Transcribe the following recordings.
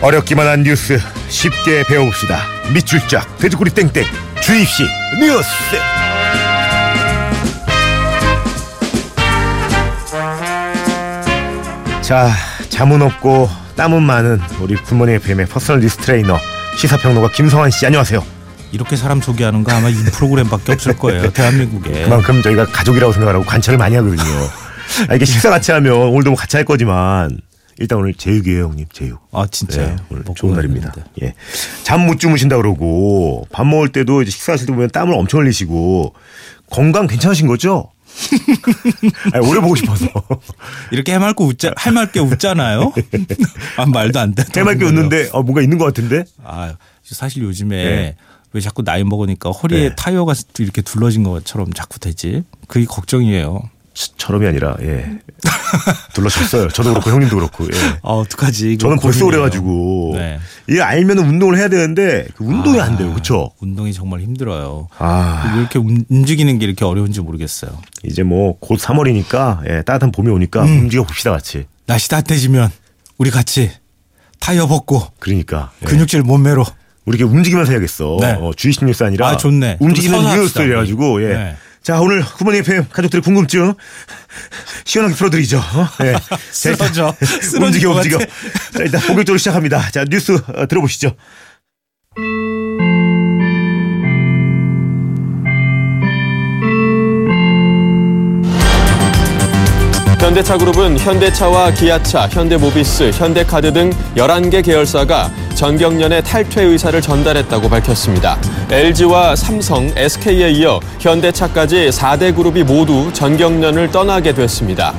어렵기만 한 뉴스 쉽게 배워봅시다. 밑줄짝 돼지꼬리 땡땡 주입식 뉴스. 자 잠은 없고 땀은 많은 우리 굿모닝 FM의 personal 뉴스 트레이너 시사평론가 김성환 씨 안녕하세요. 이렇게 사람 소개하는 거 아마 이 프로그램밖에 없을 거예요. 대한민국에. 그만큼 저희가 가족이라고 생각하고 관찰을 많이 하거든요. 아, 이게 식사 같이 하면 오늘도 뭐 같이 할 거지만 일단 오늘 제육이에요, 형님. 제육. 아 진짜요? 네, 오늘 좋은 날입니다. 예. 잠 못 주무신다 그러고 밥 먹을 때도 이제 식사하실 때 보면 땀을 엄청 흘리시고 건강 괜찮으신 거죠? 아니, 오래 보고 싶어서. 이렇게 해맑고 웃자 해맑게 웃잖아요. 아 말도 안 돼. 해맑게 웃는데 어, 뭔가 있는 것 같은데? 아 사실 요즘에 네. 왜 자꾸 나이 먹으니까 허리에 네. 타이어가 이렇게 둘러진 것처럼 자꾸 되지? 그게 걱정이에요. 처럼이 아니라 예. 둘러쳤어요. 저도 그렇고 형님도 그렇고. 예. 아 어떡하지? 저는 벌써. 오래가지고 네. 이게 알면 운동을 해야 되는데 그 운동이 안 돼요, 그렇죠? 운동이 정말 힘들어요. 아 왜 이렇게 움- 움직이는 게 이렇게 어려운지 모르겠어요. 이제 뭐 곧 3월이니까 예, 따뜻한 봄이 오니까 음. 움직여 봅시다 같이. 날씨 따뜻해지면 우리 같이 타이어 벗고 그러니까 예. 근육질 몸매로 우리 이렇게 움직이면서 해야겠어. 네. 어, 주의식 뉴스 아니라 아, 좋네. 움직이는 뉴스 이래가지고 예. 네. 자 오늘 후보님 FM 가족들의 궁금증 시원하게 풀어드리죠. 어? 예. 자, 일단 쓰러져. 움직여 것 움직여. 자 일단 본격적으로 시작합니다. 자 뉴스 어, 들어보시죠. 현대차그룹은 현대차와 기아차, 현대모비스, 현대카드 등 11개 계열사가 전경련의 탈퇴 의사를 전달했다고 밝혔습니다. LG와 삼성, SK에 이어 현대차까지 4대 그룹이 모두 전경련을 떠나게 됐습니다.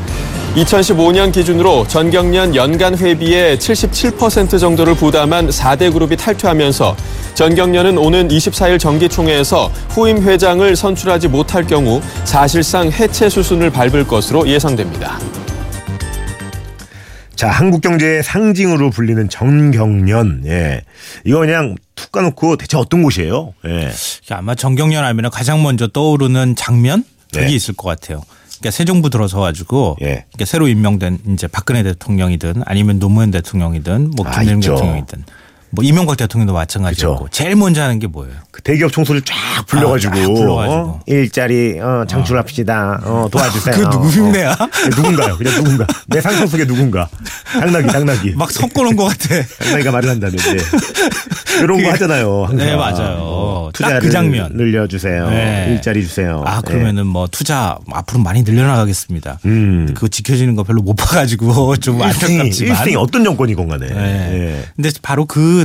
2015년 기준으로 전경련 연간 회비의 77% 정도를 부담한 4대 그룹이 탈퇴하면서 전경련은 오는 24일 정기총회에서 후임 회장을 선출하지 못할 경우 사실상 해체 수순을 밟을 것으로 예상됩니다. 자 한국 경제의 상징으로 불리는 정경련. 예. 이거 그냥 툭 까놓고 대체 어떤 곳이에요? 예. 아마 정경련 하면 가장 먼저 떠오르는 장면 그게 네. 있을 것 같아요. 그러니까 새 정부 들어서 가지고 예. 그러니까 새로 임명된 이제 박근혜 대통령이든 아니면 노무현 대통령이든 뭐 아, 김대중 있죠. 대통령이든 뭐 이명박 대통령도 마찬가지였고 그쵸. 제일 먼저 하는 게 뭐예요? 그 대기업 총수를 쫙 불러가지고, 아, 쫙 불러가지고. 어? 일자리 어, 창출합시다. 어, 도와주세요. 그 누구 흉내야? 어. 누군가요? 그냥 누군가. 내 상상 속에 누군가. 당나귀, 당나귀. 막 섞어놓은 것 같아. 당나귀가 말을 한다는데. 이런 거 하잖아요. 항상. 네, 맞아요. 어, 딱그 투자를 장면. 늘려주세요. 네. 일자리 주세요. 아 그러면은 뭐 투자 앞으로 많이 늘려나가겠습니다. 네. 음. 그거 지켜지는 거 별로 못 봐가지고 좀 안타깝지만. 일생이 어떤 정권이건 간에. 네. 예. 근데 바로 그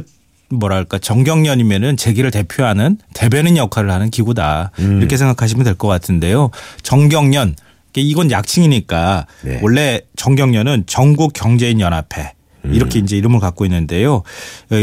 뭐랄까 정경련이면은 재계를 대표하는 대변인 역할을 하는 기구다 음. 이렇게 생각하시면 될 것 같은데요. 정경련 이건 약칭이니까 네. 원래 정경련은 전국 경제인 연합회 음. 이렇게 이제 이름을 갖고 있는데요.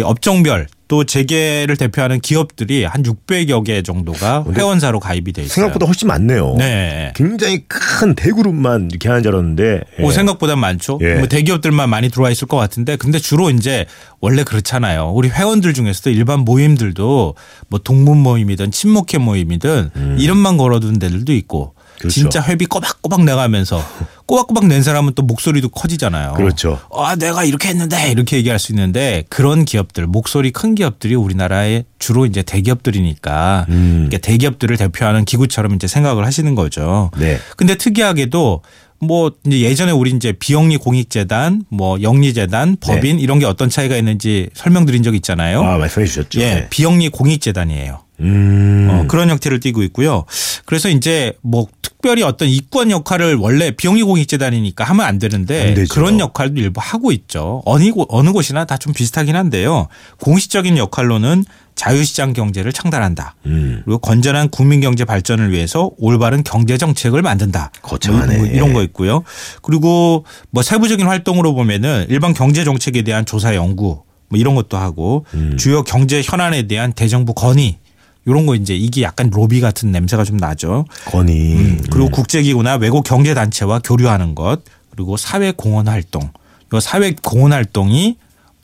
업종별 또 재계를 대표하는 기업들이 한 600여 개 정도가 회원사로 가입이 돼 있어요. 생각보다 훨씬 많네요. 네. 굉장히 큰 대그룹만 이렇게 하는 줄 알았는데. 예. 오 생각보다 많죠. 예. 뭐 대기업들만 많이 들어와 있을 것 같은데 근데 주로 이제 원래 그렇잖아요. 우리 회원들 중에서도 일반 모임들도 뭐 동문 모임이든 친목회 모임이든 이름만 걸어둔 데들도 있고 음. 그렇죠. 진짜 회비 꼬박꼬박 내가면서 꼬박꼬박 낸 사람은 또 목소리도 커지잖아요. 그렇죠. 아 내가 이렇게 했는데 이렇게 얘기할 수 있는데 그런 기업들 목소리 큰 기업들이 우리나라의 주로 이제 대기업들이니까 음. 대기업들을 대표하는 기구처럼 이제 생각을 하시는 거죠. 네. 근데 특이하게도 뭐 이제 예전에 우리 이제 비영리 공익재단, 뭐 영리재단, 법인 이런 게 어떤 차이가 있는지 설명드린 적 있잖아요. 네. 아, 말씀해 주셨죠. 예, 네. 비영리 공익재단이에요. 음. 어, 그런 형태를 띠고 있고요. 그래서 이제 뭐 특별히 어떤 이권 역할을 원래 비영리 공익재단이니까 하면 안 되는데 안. 그런 역할도 일부 하고 있죠. 어느, 곳- 어느 곳이나 다 좀 비슷하긴 한데요. 공식적인 역할로는 자유시장 경제를 창달한다. 음. 그리고 건전한 국민 경제 발전을 위해서 올바른 경제 정책을 만든다. 거창하네. 뭐 이런 거 있고요. 그리고 뭐 세부적인 활동으로 보면은 일반 경제 정책에 대한 조사 연구 뭐 이런 것도 하고 음. 주요 경제 현안에 대한 대정부 건의 이런 거 이제 이게 약간 로비 같은 냄새가 좀 나죠. 건이. 음, 그리고 국제기구나 외국 경제 단체와 교류하는 것 그리고 사회 공헌 활동. 이 사회 공헌 활동이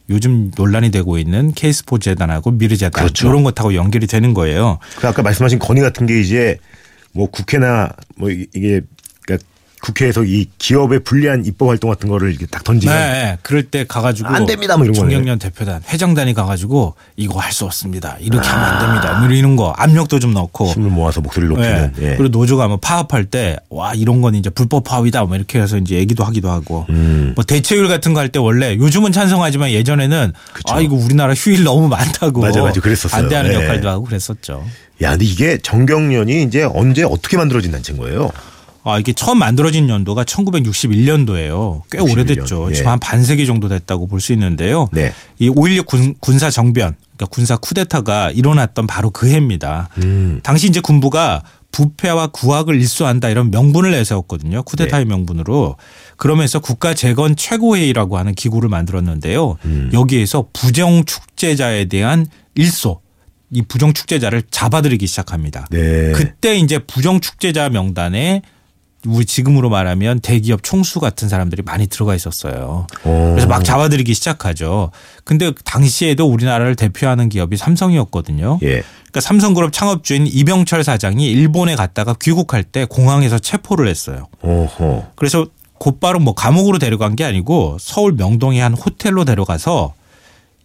요즘 논란이 되고 있는 케이스포 재단하고 미르 재단 그렇죠. 이런 것하고 연결이 되는 거예요. 그 아까 말씀하신 건의 같은 게 이제 뭐 국회나 뭐 이- 이게 국회에서 이 기업의 불리한 입법 활동 같은 거를 이렇게 딱 던지면 네, 네. 그럴 때 가가지고 안 됩니다, 뭐 이런 거네. 정경련 대표단 회장단이 가가지고 이거 할 수 없습니다. 이렇게 하면 안 됩니다. 뭐 이런 거 압력도 좀 넣고. 힘을 모아서 목소리를 높이는. 예. 예. 그리고 노조가 뭐 파업할 때 와 이런 건 이제 불법 파업이다 뭐 이렇게 해서 이제 얘기도 하기도 하고 음. 뭐 대체율 같은 거 할 때 원래 요즘은 찬성하지만 예전에는 그쵸. 아 이거 우리나라 휴일 너무 많다고 맞아, 맞아. 그랬었어요. 반대하는 예. 역할도 하고 그랬었죠. 야, 근데 이게 정경련이 이제 언제 어떻게 만들어진 단체인 거예요? 아, 이게 처음 만들어진 연도가 1961년도예요. 꽤 61 년, 오래됐죠. 예. 지금 한 반세기 정도 됐다고 볼 수 있는데요. 네. 이5.16 군, 군사 정변, 그러니까 군사 쿠데타가 일어났던 바로 그 해입니다. 음. 당시 이제 군부가 부패와 구악을 일소한다 이런 명분을 내세웠거든요. 쿠데타의 네. 명분으로. 그러면서 국가 재건 최고회의라고 하는 기구를 만들었는데요. 음. 여기에서 부정 축제자에 대한 일소, 이 부정 축제자를 잡아들이기 시작합니다. 네. 그때 이제 부정 축제자 명단에 우리 지금으로 말하면 대기업 총수 같은 사람들이 많이 들어가 있었어요. 어. 그래서 막 잡아들이기 시작하죠. 근데 당시에도 우리나라를 대표하는 기업이 삼성이었거든요. 예. 그러니까 삼성그룹 창업주인 이병철 사장이 일본에 갔다가 귀국할 때 공항에서 체포를 했어요. 어허. 그래서 곧바로 뭐 감옥으로 데려간 게 아니고 서울 명동의 한 호텔로 데려가서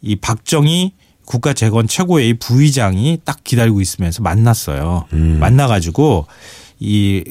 이 박정희 국가재건 최고회의 부의장이 딱 기다리고 있으면서 만났어요. 음. 만나가지고 이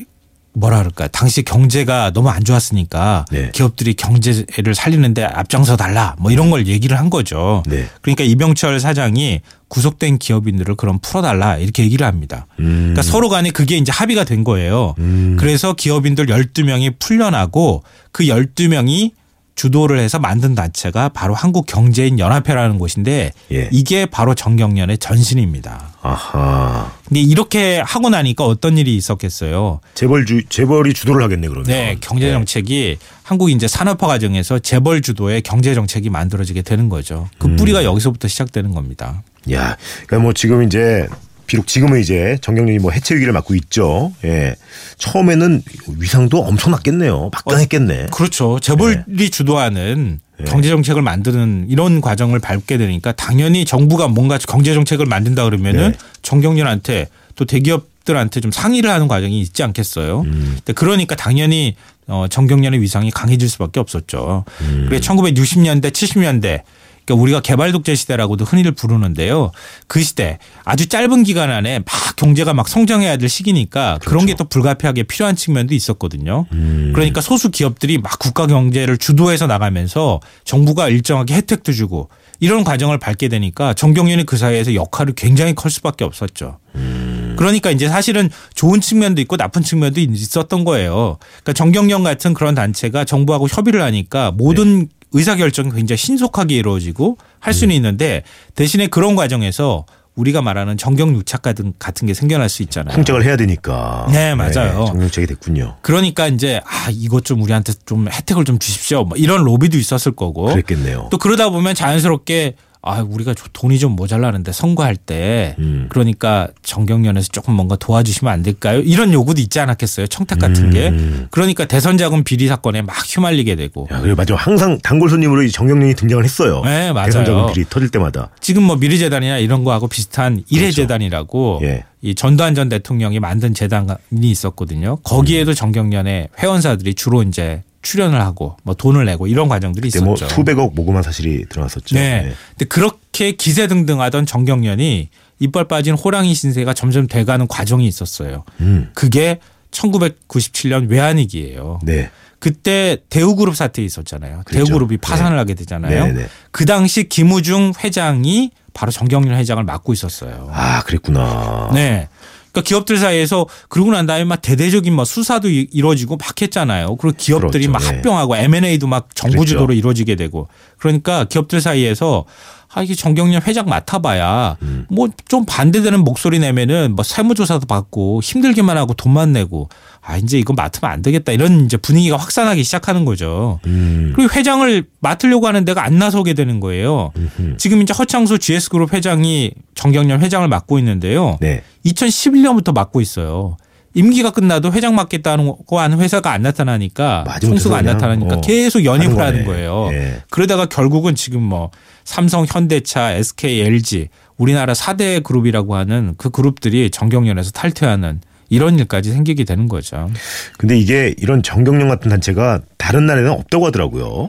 뭐라 그럴까 당시 경제가 너무 안 좋았으니까 네. 기업들이 경제를 살리는데 앞장서 달라 뭐 이런 걸 얘기를 한 거죠. 네. 그러니까 이병철 사장이 구속된 기업인들을 그럼 풀어달라 이렇게 얘기를 합니다. 음. 그러니까 서로 간에 그게 이제 합의가 된 거예요. 음. 그래서 기업인들 12명이 풀려나고 그 12명이 주도를 해서 만든 단체가 바로 한국경제인 연합회라는 곳인데 예. 이게 바로 정경련의 전신입니다. 아하. 근데 이렇게 하고 나니까 어떤 일이 있었겠어요. 재벌 주 재벌이 주도를 하겠네 그러면. 네, 경제 정책이 한국 이제 산업화 과정에서 재벌 주도의 경제 정책이 만들어지게 되는 거죠. 그 음. 뿌리가 여기서부터 시작되는 겁니다. 야, 그러니까 뭐 지금 이제 비록 지금은 이제 정경련이 뭐 해체 위기를 맞고 있죠. 예. 처음에는 위상도 엄청났겠네요. 막강했겠네. 그렇죠. 재벌이 주도하는 네. 경제 정책을 만드는 이런 과정을 밟게 되니까 당연히 정부가 뭔가 경제 정책을 만든다 그러면은 네. 정경련한테 또 대기업들한테 좀 상의를 하는 과정이 있지 않겠어요. 음. 그러니까 당연히 어 정경련의 위상이 강해질 수밖에 없었죠. 음. 그래 1960년대 70년대 그러니까 우리가 개발 독재 시대라고도 흔히를 부르는데요. 그 시대 아주 짧은 기간 안에 막 경제가 막 성장해야 될 시기니까 그런 게 또 불가피하게 필요한 측면도 있었거든요. 그렇죠. 음. 그러니까 소수 기업들이 막 국가 경제를 주도해서 나가면서 정부가 일정하게 혜택도 주고 이런 과정을 밟게 되니까 정경련이 그 사이에서 역할이 굉장히 클 수밖에 없었죠. 음. 그러니까 이제 사실은 좋은 측면도 있고 나쁜 측면도 있었던 거예요. 그러니까 정경련 같은 그런 단체가 정부하고 협의를 하니까 모든 의사결정이 굉장히 신속하게 이루어지고 할 수는 있는데 대신에 그런 과정에서 우리가 말하는 정경 유착 같은 같은 게 생겨날 수 있잖아요. 콩짝을 해야 되니까. 네, 맞아요. 정경책이 됐군요. 그러니까 이제 아 이것 좀 우리한테 좀 혜택을 좀 주십시오. 뭐 이런 로비도 있었을 거고 그랬겠네요. 또 그러다 보면 자연스럽게 아 우리가 저 돈이 좀 모자라는데 선거할 때 음. 그러니까 정경련에서 조금 뭔가 도와주시면 안 될까요? 이런 요구도 있지 않았겠어요? 청탁 같은 게 음. 그러니까 대선 자금 비리 사건에 막 휘말리게 되고 야, 그리고 맞아. 항상 단골 손님으로 이 정경련이 등장을 했어요. 네, 맞아요. 대선 자금 비리 터질 때마다. 지금 뭐 미르재단이나 이런 거하고 비슷한 일해재단이라고 그렇죠. 예. 이 전두환 전 대통령이 만든 재단이 있었거든요. 음. 거기에도 정경련의 회원사들이 주로 이제 출연을 하고 뭐 돈을 내고 이런 과정들이 뭐 있었죠. 수백억 모금한 사실이 드러났었죠. 네. 근데 그렇게 기세등등하던 정경련이 이빨 빠진 호랑이 신세가 점점 돼가는 과정이 있었어요. 음. 그게 1997년 외환위기예요. 네. 그때 대우그룹 사태 있었잖아요. 그렇죠. 대우그룹이 파산을 네. 하게 되잖아요. 네, 네. 그 당시 김우중 회장이 바로 정경련 회장을 맡고 있었어요. 아, 그랬구나. 네. 그러니까 기업들 사이에서 그러고 난 다음에 막 대대적인 막 수사도 이- 이루어지고 막 했잖아요. 그리고 기업들이 그렇죠. 막 네. 합병하고 M&A도 막 정부. 주도로 이루어지게 되고 그러니까 기업들 사이에서 아 이게 정경련 회장 맡아봐야 음. 뭐좀 반대되는 목소리 내면은 뭐 세무조사도 받고 힘들게만 하고 돈만 내고 아 이제 이거 맡으면 안 되겠다 이런 이제 분위기가 확산하기 시작하는 거죠. 음. 그리고 회장을 맡으려고 하는 데가 안 나서게 되는 거예요. 음흠. 지금 이제 허창수 GS그룹 회장이 정경련 회장을 맡고 있는데요. 네. 2011년부터 맡고 있어요. 임기가 끝나도 회장 맡겠다고 하는 회사가 안 나타나니까 총수가 안 나타나니까 어, 계속 연입을 하는. 거예요. 예. 그러다가 결국은 지금 뭐 삼성, 현대차, SK, LG 우리나라 4대 그룹이라고 하는 그 그룹들이 정경련에서 탈퇴하는 이런 일까지 생기게 되는 거죠. 근데 이게 이런 정경련 같은 단체가 다른 나라에는 없다고 하더라고요.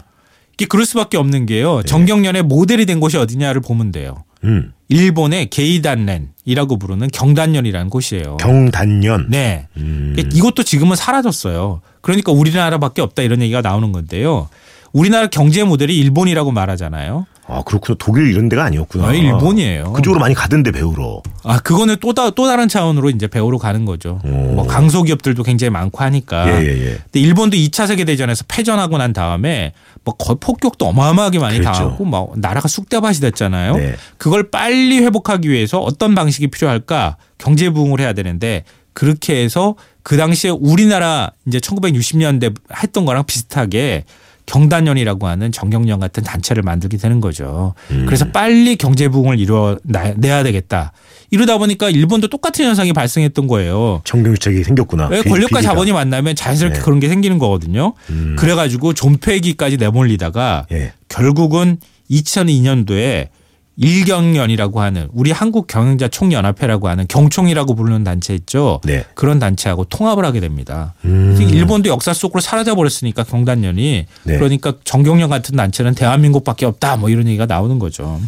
이게 그럴 수밖에 없는 게요. 네. 정경련의 모델이 된 곳이 어디냐를 보면 돼요. 음. 일본의 게이단렌이라고 부르는 경단련이라는 곳이에요. 경단련. 네. 음. 이것도 지금은 사라졌어요. 그러니까 우리나라밖에 없다 이런 얘기가 나오는 건데요. 우리나라 경제 모델이 일본이라고 말하잖아요. 아 그렇구나. 독일 이런 데가 아니었구나. 아, 일본이에요. 그쪽으로 많이 가던데 배우러. 아, 그거는 또, 다, 또 다른 차원으로 이제 배우러 가는 거죠. 오. 뭐 강소기업들도 굉장히 많고 하니까. 예, 예, 예. 근데 일본도 2차 세계 대전에서 패전하고 난 다음에 뭐 폭격도 어마어마하게 많이 그랬죠. 당하고 막 나라가 쑥대밭이 됐잖아요. 네. 그걸 빨리 회복하기 위해서 어떤 방식이 필요할까 경제 부흥을 해야 되는데 그렇게 해서 그 당시에 우리나라 이제 1960년대 했던 거랑 비슷하게 경단련이라고 하는 정경련 같은 단체를 만들게 되는 거죠. 음. 그래서 빨리 경제 부흥을 이뤄내야 되겠다. 이러다 보니까 일본도 똑같은 현상이 발생했던 거예요. 정경유착이 생겼구나. 왜 비- 권력과 비리가. 자본이 만나면 자연스럽게 네. 그런 게 생기는 거거든요. 음. 그래가지고 존폐기까지 내몰리다가 예. 결국은 2002년도에 일경련이라고 하는 우리 한국 경영자 총연합회라고 하는 경총이라고 부르는 단체 있죠. 네. 그런 단체하고 통합을 하게 됩니다. 음. 일본도 역사 속으로 사라져 버렸으니까 경단련이 네. 그러니까 정경련 같은 단체는 대한민국밖에 없다 뭐 이런 얘기가 나오는 거죠.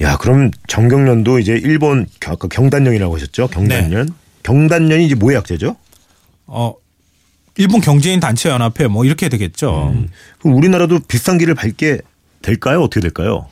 야, 그럼 정경련도 이제 일본 겨- 아까 경단련이라고 하셨죠? 경단련. 네. 경단련이 이제 뭐의 약자죠? 어 일본 경제인 단체 연합회 뭐 이렇게 되겠죠. 음. 그럼 우리나라도 비싼 길을 밟게 될까요? 어떻게 될까요?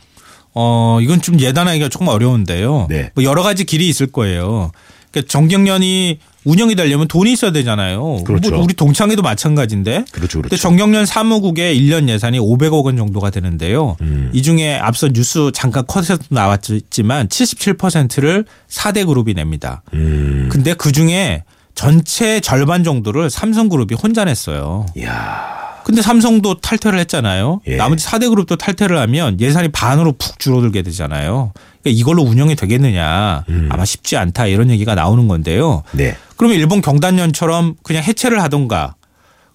어, 이건 좀 예단하기가 조금 어려운데요. 네. 뭐 여러 가지 길이 있을 거예요. 그러니까 정경련이 운영이 되려면 돈이 있어야 되잖아요. 그렇죠. 뭐 우리 동창회도 마찬가지인데. 그렇죠, 그렇죠. 정경련 사무국의 1년 예산이 500억 원 정도가 되는데요. 음. 이 중에 앞서 뉴스 잠깐 컷에서 나왔지만 77%를 4대 그룹이 냅니다. 음. 근데 그 중에 전체 절반 정도를 삼성그룹이 혼자 냈어요. 야. 근데 삼성도 탈퇴를 했잖아요. 예. 나머지 4대 그룹도 탈퇴를 하면 예산이 반으로 푹 줄어들게 되잖아요. 그러니까 이걸로 운영이 되겠느냐. 음. 아마 쉽지 않다 이런 얘기가 나오는 건데요. 네. 그러면 일본 경단련처럼 그냥 해체를 하던가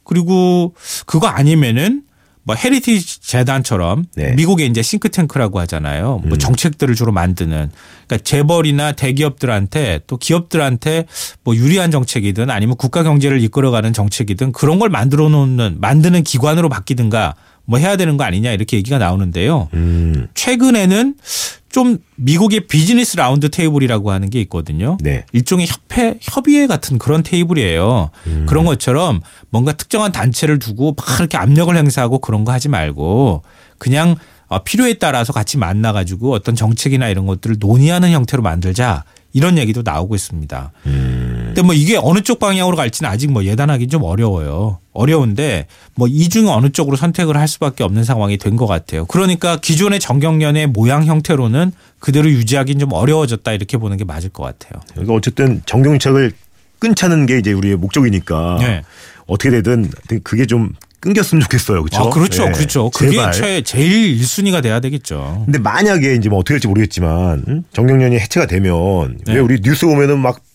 그리고 그거 아니면은 뭐 헤리티지 재단처럼 네. 미국의 이제 싱크탱크라고 하잖아요. 뭐 음. 정책들을 주로 만드는 그러니까 재벌이나 대기업들한테 또 기업들한테 뭐 유리한 정책이든 아니면 국가 경제를 이끌어가는 정책이든 그런 걸 만들어 놓는 만드는 기관으로 바뀌든가 뭐 해야 되는 거 아니냐 이렇게 얘기가 나오는데요. 음. 최근에는 좀 미국의 비즈니스 라운드 테이블이라고 하는 게 있거든요. 네. 일종의 협회 협의회 같은 그런 테이블이에요. 그런 것처럼 뭔가 특정한 단체를 두고 막 이렇게 압력을 행사하고 그런 거 하지 말고 그냥 어, 필요에 따라서 같이 만나 가지고 어떤 정책이나 이런 것들을 논의하는 형태로 만들자 이런 얘기도 나오고 있습니다. 음. 근데 뭐 이게 어느 쪽 방향으로 갈지는 아직 뭐 예단하기 좀 어려워요. 어려운데 뭐 이 중에 어느 쪽으로 선택을 할 수밖에 없는 상황이 된 것 같아요. 그러니까 기존의 정경련의 모양 형태로는 그대로 유지하기는 좀 어려워졌다 이렇게 보는 게 맞을 것 같아요. 그러니까 어쨌든 정경유착을 끊자는 게 이제 우리의 목적이니까 네. 어떻게 되든 그게 좀 끊겼으면 좋겠어요. 그렇죠? 아, 그렇죠. 네. 그렇죠. 그게 제발. 최, 제일 1순위가 돼야 되겠죠. 근데 만약에 이제 뭐 어떻게 될지 모르겠지만 응? 전경련이 해체가 되면 네. 왜 우리 뉴스 보면은 막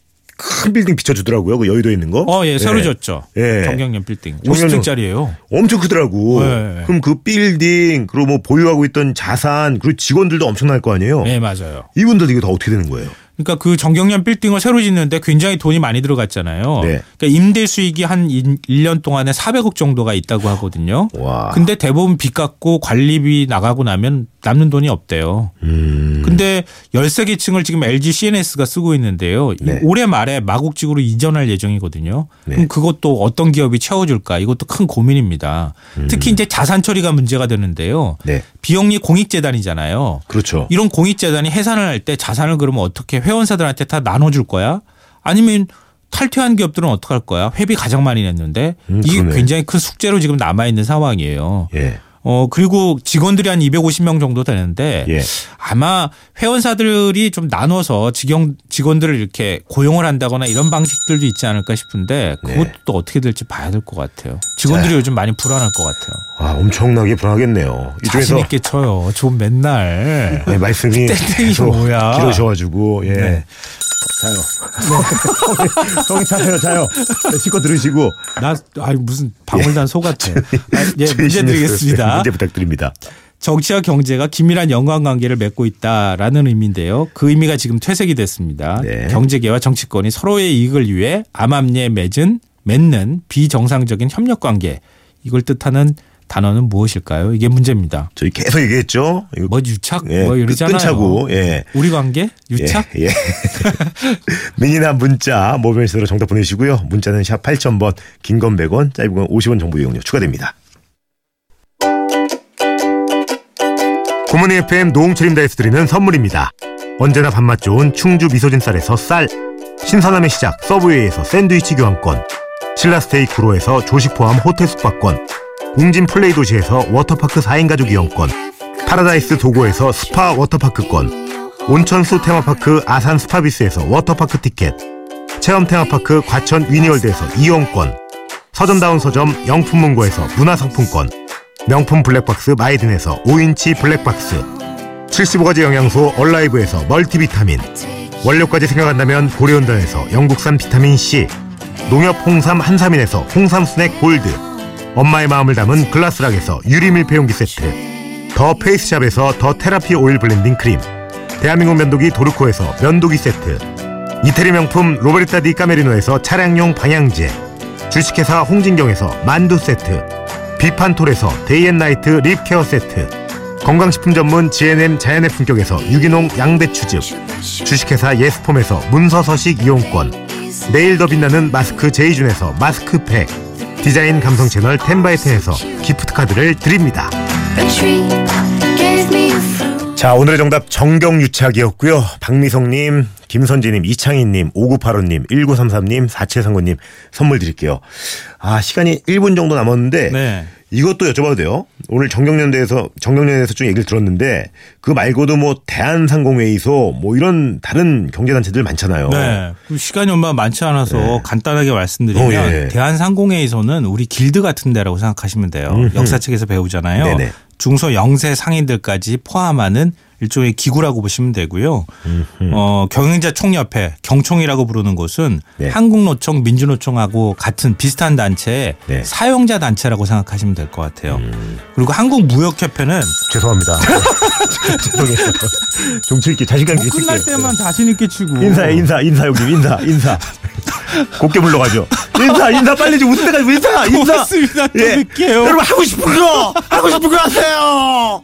큰 빌딩 비춰주더라고요. 그 여의도에 있는 거. 어, 예, 새로 네. 졌죠. 예. 전경련 빌딩. 전경련. 50층짜리예요. 엄청 크더라고. 네. 그럼 그 빌딩 그리고 뭐 보유하고 있던 자산 그리고 직원들도 엄청날 거 아니에요. 네, 맞아요. 이분들 이거 다 어떻게 되는 거예요? 그러니까 그 전경련 빌딩을 새로 짓는데 굉장히 돈이 많이 들어갔잖아요. 네. 그러니까 임대 수익이 한 1년 동안에 400억 정도가 있다고 하거든요. 와. 근데 대부분 빚 갚고 관리비 나가고 나면 남는 돈이 없대요. 음. 근데 13개 층을 지금 LG CNS가 쓰고 있는데요. 이 네. 올해 말에 마곡직으로 이전할 예정이거든요. 네. 그럼 그것도 어떤 기업이 채워줄까 이것도 큰 고민입니다. 특히 이제 자산 처리가 문제가 되는데요. 음. 네. 비영리 공익재단이잖아요. 그렇죠. 이런 공익재단이 해산을 할 때 자산을 그러면 어떻게 회 원사들한테 다 나눠줄 거야? 아니면 탈퇴한 기업들은 어떡할 거야? 회비 가장 많이 냈는데 음, 이게. 굉장히 큰 숙제로 지금 남아 있는 상황이에요. 예. 어 그리고 직원들이 한 250명 정도 되는데 예. 아마 회원사들이 좀 나눠서 직영 직원들을 이렇게 고용을 한다거나 이런 방식들도 있지 않을까 싶은데 그것도 네. 또 어떻게 될지 봐야 될 것 같아요. 직원들이 요즘 많이 불안할 것 같아요. 아, 엄청나게 불안하겠네요. 자신 있게 쳐요. 좀 맨날. 아니, 말씀이 땡땡이 뭐야. 길어셔가지고 예. 네. 자요. 형이 자요, 자요. 네, 실컷 들으시고. 나 아니 무슨 방울단 소 같아. 아, 예, 문제 드리겠습니다. 문제 부탁드립니다. 정치와 경제가 긴밀한 연관관계를 맺고 있다라는 의미인데요. 그 의미가 지금 퇴색이 됐습니다. 네. 경제계와 정치권이 서로의 이익을 위해 암암리에 맺은 맺는 비정상적인 협력 관계 이걸 뜻하는 단어는 무엇일까요? 이게 문제입니다. 저희 계속 얘기했죠. 뭐 유착 예, 뭐 이러잖아요. 끈차고 예. 우리 관계 유착? 예. 예. 미니나 문자 모바일 쓰로 정답 보내시고요. 문자는 샵 8000번, 긴 건 100원, 짧은 건 50원 정보 이용료 추가됩니다. 굿모닝 FM 노홍철입니다에서 드리는 선물입니다. 언제나 밥맛 좋은 충주 미소진 쌀에서 쌀, 신선함의 시작 서브웨이에서 샌드위치 교환권, 신라스테이 구로에서 조식 포함 호텔 숙박권, 웅진 플레이 도시에서 워터파크 4인 가족 이용권, 파라다이스 도고에서 스파 워터파크권, 온천수 테마파크 아산 스파비스에서 워터파크 티켓, 체험 테마파크 과천 위니월드에서 이용권, 서점다운 서점 영풍문고에서 문화상품권, 명품 블랙박스 마이딘에서 5인치 블랙박스, 75가지 영양소 얼라이브에서 멀티비타민, 원료까지 생각한다면 고려은단에서 영국산 비타민C, 농협 홍삼 한삼인에서 홍삼 스낵 골드, 엄마의 마음을 담은 글라스락에서 유리 밀폐용기 세트, 더 페이스샵에서 더 테라피 오일 블렌딩 크림, 대한민국 면도기 도르코에서 면도기 세트, 이태리 명품 로베르타 디 까메리노에서 차량용 방향제, 주식회사 홍진경에서 만두 세트, 비판톨에서 day and night lip care 세트, 건강식품 전문 GNM 자연의 품격에서 유기농 양배추즙, 주식회사 예스폼에서 문서서식 이용권, 내일 더 빛나는 마스크 제이준에서 마스크팩, 디자인 감성 채널 텐바이텐에서 기프트 카드를 드립니다. 자, 오늘의 정답 정경유착이었고요. 박미성님, 김선재님, 이창희님, 5985님, 1933님, 4739님 선물 드릴게요. 아, 시간이 1분 정도 남았는데 네. 이것도 여쭤봐도 돼요? 오늘 정경련대에서 정경련에서 좀 얘기를 들었는데 그 말고도 뭐 대한상공회의소 뭐 이런 다른 경제단체들 많잖아요. 네. 그럼 시간이 얼마 많지 않아서 간단하게 말씀드리면 어, 예. 대한상공회에서는 우리 길드 같은 데라고 생각하시면 돼요. 음흠. 역사책에서 배우잖아요. 네네. 중소 영세 상인들까지 포함하는 일종의 기구라고 보시면 되고요. 어, 경영자 총협회 경총이라고 부르는 곳은 네. 한국노총, 민주노총하고 같은 비슷한 단체의 네. 음. 사용자 단체라고 생각하시면 될 것 같아요. 그리고 한국무역협회는 죄송합니다. 정치있게 자신감 있게 끝날 칠게요. 때만 자신 있게 치고 인사해 인사 인사 형님 인사 인사 곱게 불러가죠 인사 인사 빨리 좀 웃을 때까지 인사 인사 고맙습니다. 또 예. 뵐게요. 여러분 하고 싶은 거 하고 싶은 거 하세요